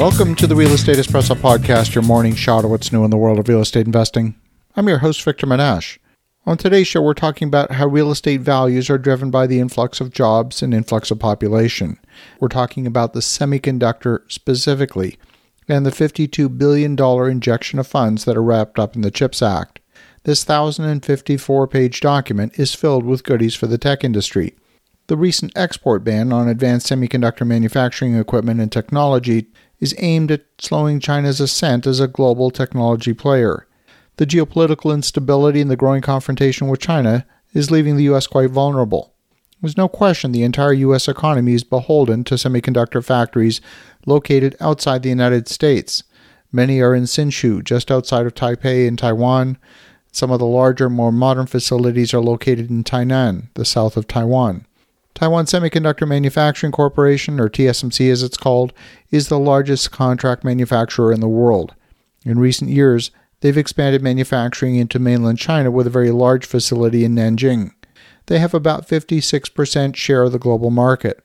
Welcome to the Real Estate Espresso Podcast, your morning shot of what's new in the world of real estate investing. I'm your host, Victor Menasce. On today's show, we're talking about how real estate values are driven by the influx of jobs and influx of population. We're talking about the semiconductor specifically and the $52 billion injection of funds that are wrapped up in the CHIPS Act. This 1,054 page document is filled with goodies for the tech industry. The recent export ban on advanced semiconductor manufacturing equipment and technology is aimed at slowing China's ascent as a global technology player. The geopolitical instability and the growing confrontation with China is leaving the U.S. quite vulnerable. There's no question the entire U.S. economy is beholden to semiconductor factories located outside the United States. Many are in Hsinchu, just outside of Taipei in Taiwan. Some of the larger, more modern facilities are located in Tainan, the south of Taiwan. Taiwan Semiconductor Manufacturing Corporation, or TSMC as it's called, is the largest contract manufacturer in the world. In recent years, they've expanded manufacturing into mainland China with a very large facility in Nanjing. They have about 56% share of the global market.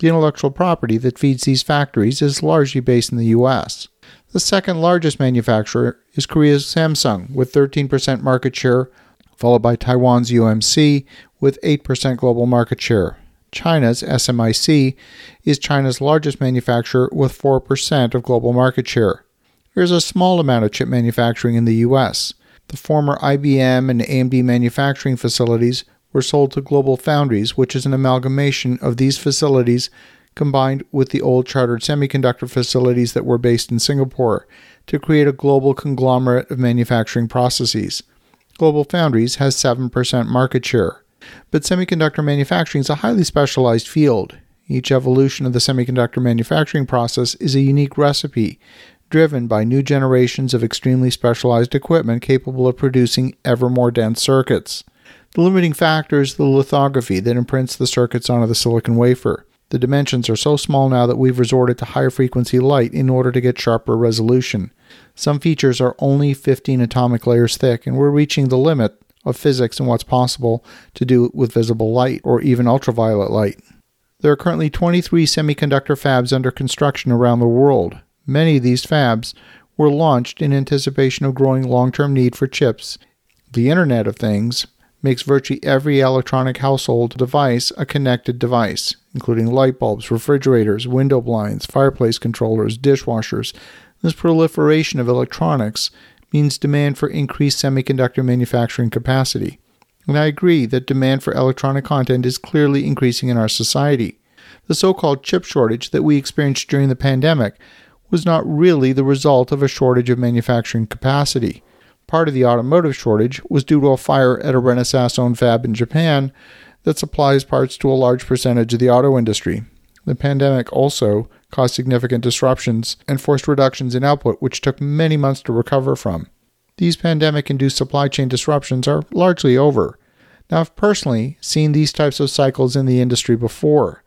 The intellectual property that feeds these factories is largely based in the US. The second largest manufacturer is Korea's Samsung, with 13% market share, followed by Taiwan's UMC, with 8% global market share. China's SMIC is China's largest manufacturer with 4% of global market share. There's a small amount of chip manufacturing in the US. The former IBM and AMD manufacturing facilities were sold to Global Foundries, which is an amalgamation of these facilities combined with the old chartered semiconductor facilities that were based in Singapore to create a global conglomerate of manufacturing processes. Global Foundries has 7% market share. But semiconductor manufacturing is a highly specialized field. Each evolution of the semiconductor manufacturing process is a unique recipe, driven by new generations of extremely specialized equipment capable of producing ever more dense circuits. The limiting factor is the lithography that imprints the circuits onto the silicon wafer. The dimensions are so small now that we've resorted to higher frequency light in order to get sharper resolution. Some features are only 15 atomic layers thick, and we're reaching the limit of physics and what's possible to do with visible light or even ultraviolet light. There are currently 23 semiconductor fabs under construction around the world. Many of these fabs were launched in anticipation of growing long term need for chips. The Internet of Things makes virtually every electronic household device a connected device, including light bulbs, refrigerators, window blinds, fireplace controllers, dishwashers. This proliferation of electronics means demand for increased semiconductor manufacturing capacity. And I agree that demand for electronic content is clearly increasing in our society. The so called chip shortage that we experienced during the pandemic was not really the result of a shortage of manufacturing capacity. Part of the automotive shortage was due to a fire at a Renesas owned fab in Japan that supplies parts to a large percentage of the auto industry. The pandemic also caused significant disruptions and forced reductions in output, which took many months to recover from. These pandemic induced supply chain disruptions are largely over. Now, I've personally seen these types of cycles in the industry before.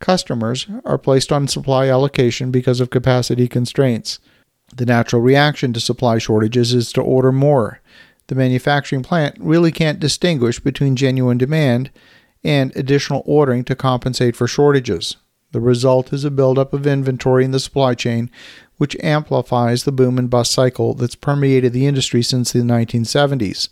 Customers are placed on supply allocation because of capacity constraints. The natural reaction to supply shortages is to order more. The manufacturing plant really can't distinguish between genuine demand and additional ordering to compensate for shortages. The result is a buildup of inventory in the supply chain, which amplifies the boom and bust cycle that's permeated the industry since the 1970s.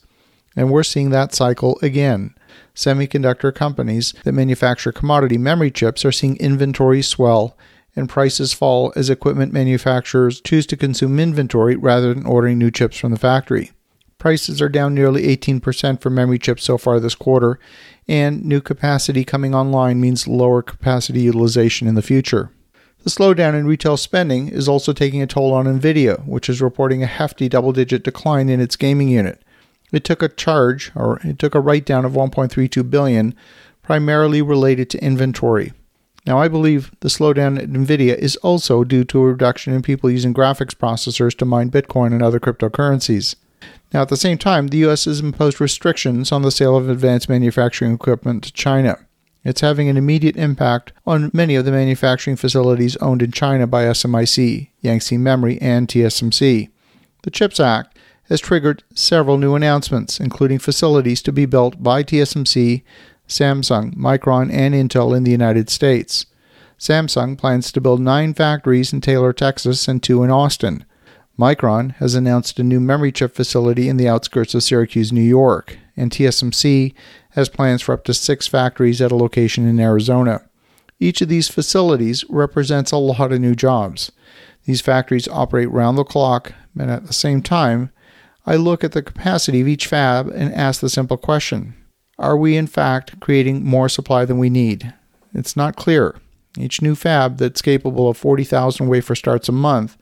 And we're seeing that cycle again. Semiconductor companies that manufacture commodity memory chips are seeing inventory swell and prices fall as equipment manufacturers choose to consume inventory rather than ordering new chips from the factory. Prices are down nearly 18% for memory chips so far this quarter, and new capacity coming online means lower capacity utilization in the future. The slowdown in retail spending is also taking a toll on Nvidia, which is reporting a hefty double digit decline in its gaming unit. It took a charge, or it took a write down of 1.32 billion, primarily related to inventory. Now, I believe the slowdown at Nvidia is also due to a reduction in people using graphics processors to mine Bitcoin and other cryptocurrencies. Now, at the same time, the U.S. has imposed restrictions on the sale of advanced manufacturing equipment to China. It's having an immediate impact on many of the manufacturing facilities owned in China by SMIC, Yangtze Memory, and TSMC. The CHIPS Act has triggered several new announcements, including facilities to be built by TSMC, Samsung, Micron, and Intel in the United States. Samsung plans to build nine factories in Taylor, Texas, and two in Austin. Micron has announced a new memory chip facility in the outskirts of Syracuse, New York, and TSMC has plans for up to six factories at a location in Arizona. Each of these facilities represents a lot of new jobs. These factories operate round the clock, and at the same time, I look at the capacity of each fab and ask the simple question Are we in fact creating more supply than we need? It's not clear. Each new fab that's capable of 40,000 wafer starts a month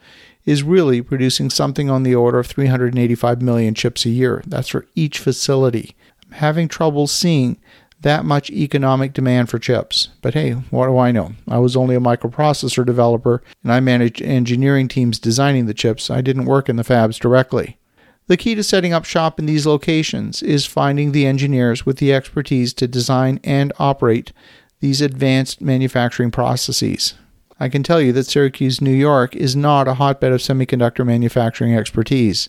is really producing something on the order of 385 million chips a year. That's for each facility. I'm having trouble seeing that much economic demand for chips. But hey, what do I know? I was only a microprocessor developer and I managed engineering teams designing the chips. I didn't work in the fabs directly. The key to setting up shop in these locations is finding the engineers with the expertise to design and operate these advanced manufacturing processes. I can tell you that Syracuse, New York is not a hotbed of semiconductor manufacturing expertise.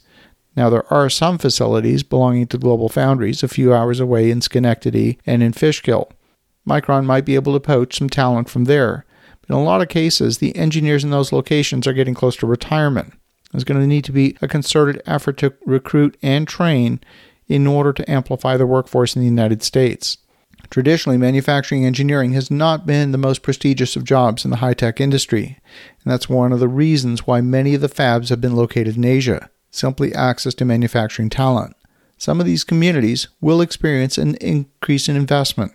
Now, there are some facilities belonging to Global Foundries a few hours away in Schenectady and in Fishkill. Micron might be able to poach some talent from there, but in a lot of cases, the engineers in those locations are getting close to retirement. There's going to need to be a concerted effort to recruit and train in order to amplify the workforce in the United States. Traditionally, manufacturing engineering has not been the most prestigious of jobs in the high tech industry, and that's one of the reasons why many of the fabs have been located in Asia simply access to manufacturing talent. Some of these communities will experience an increase in investment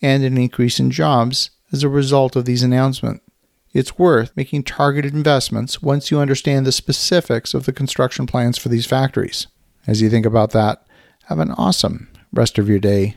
and an increase in jobs as a result of these announcements. It's worth making targeted investments once you understand the specifics of the construction plans for these factories. As you think about that, have an awesome rest of your day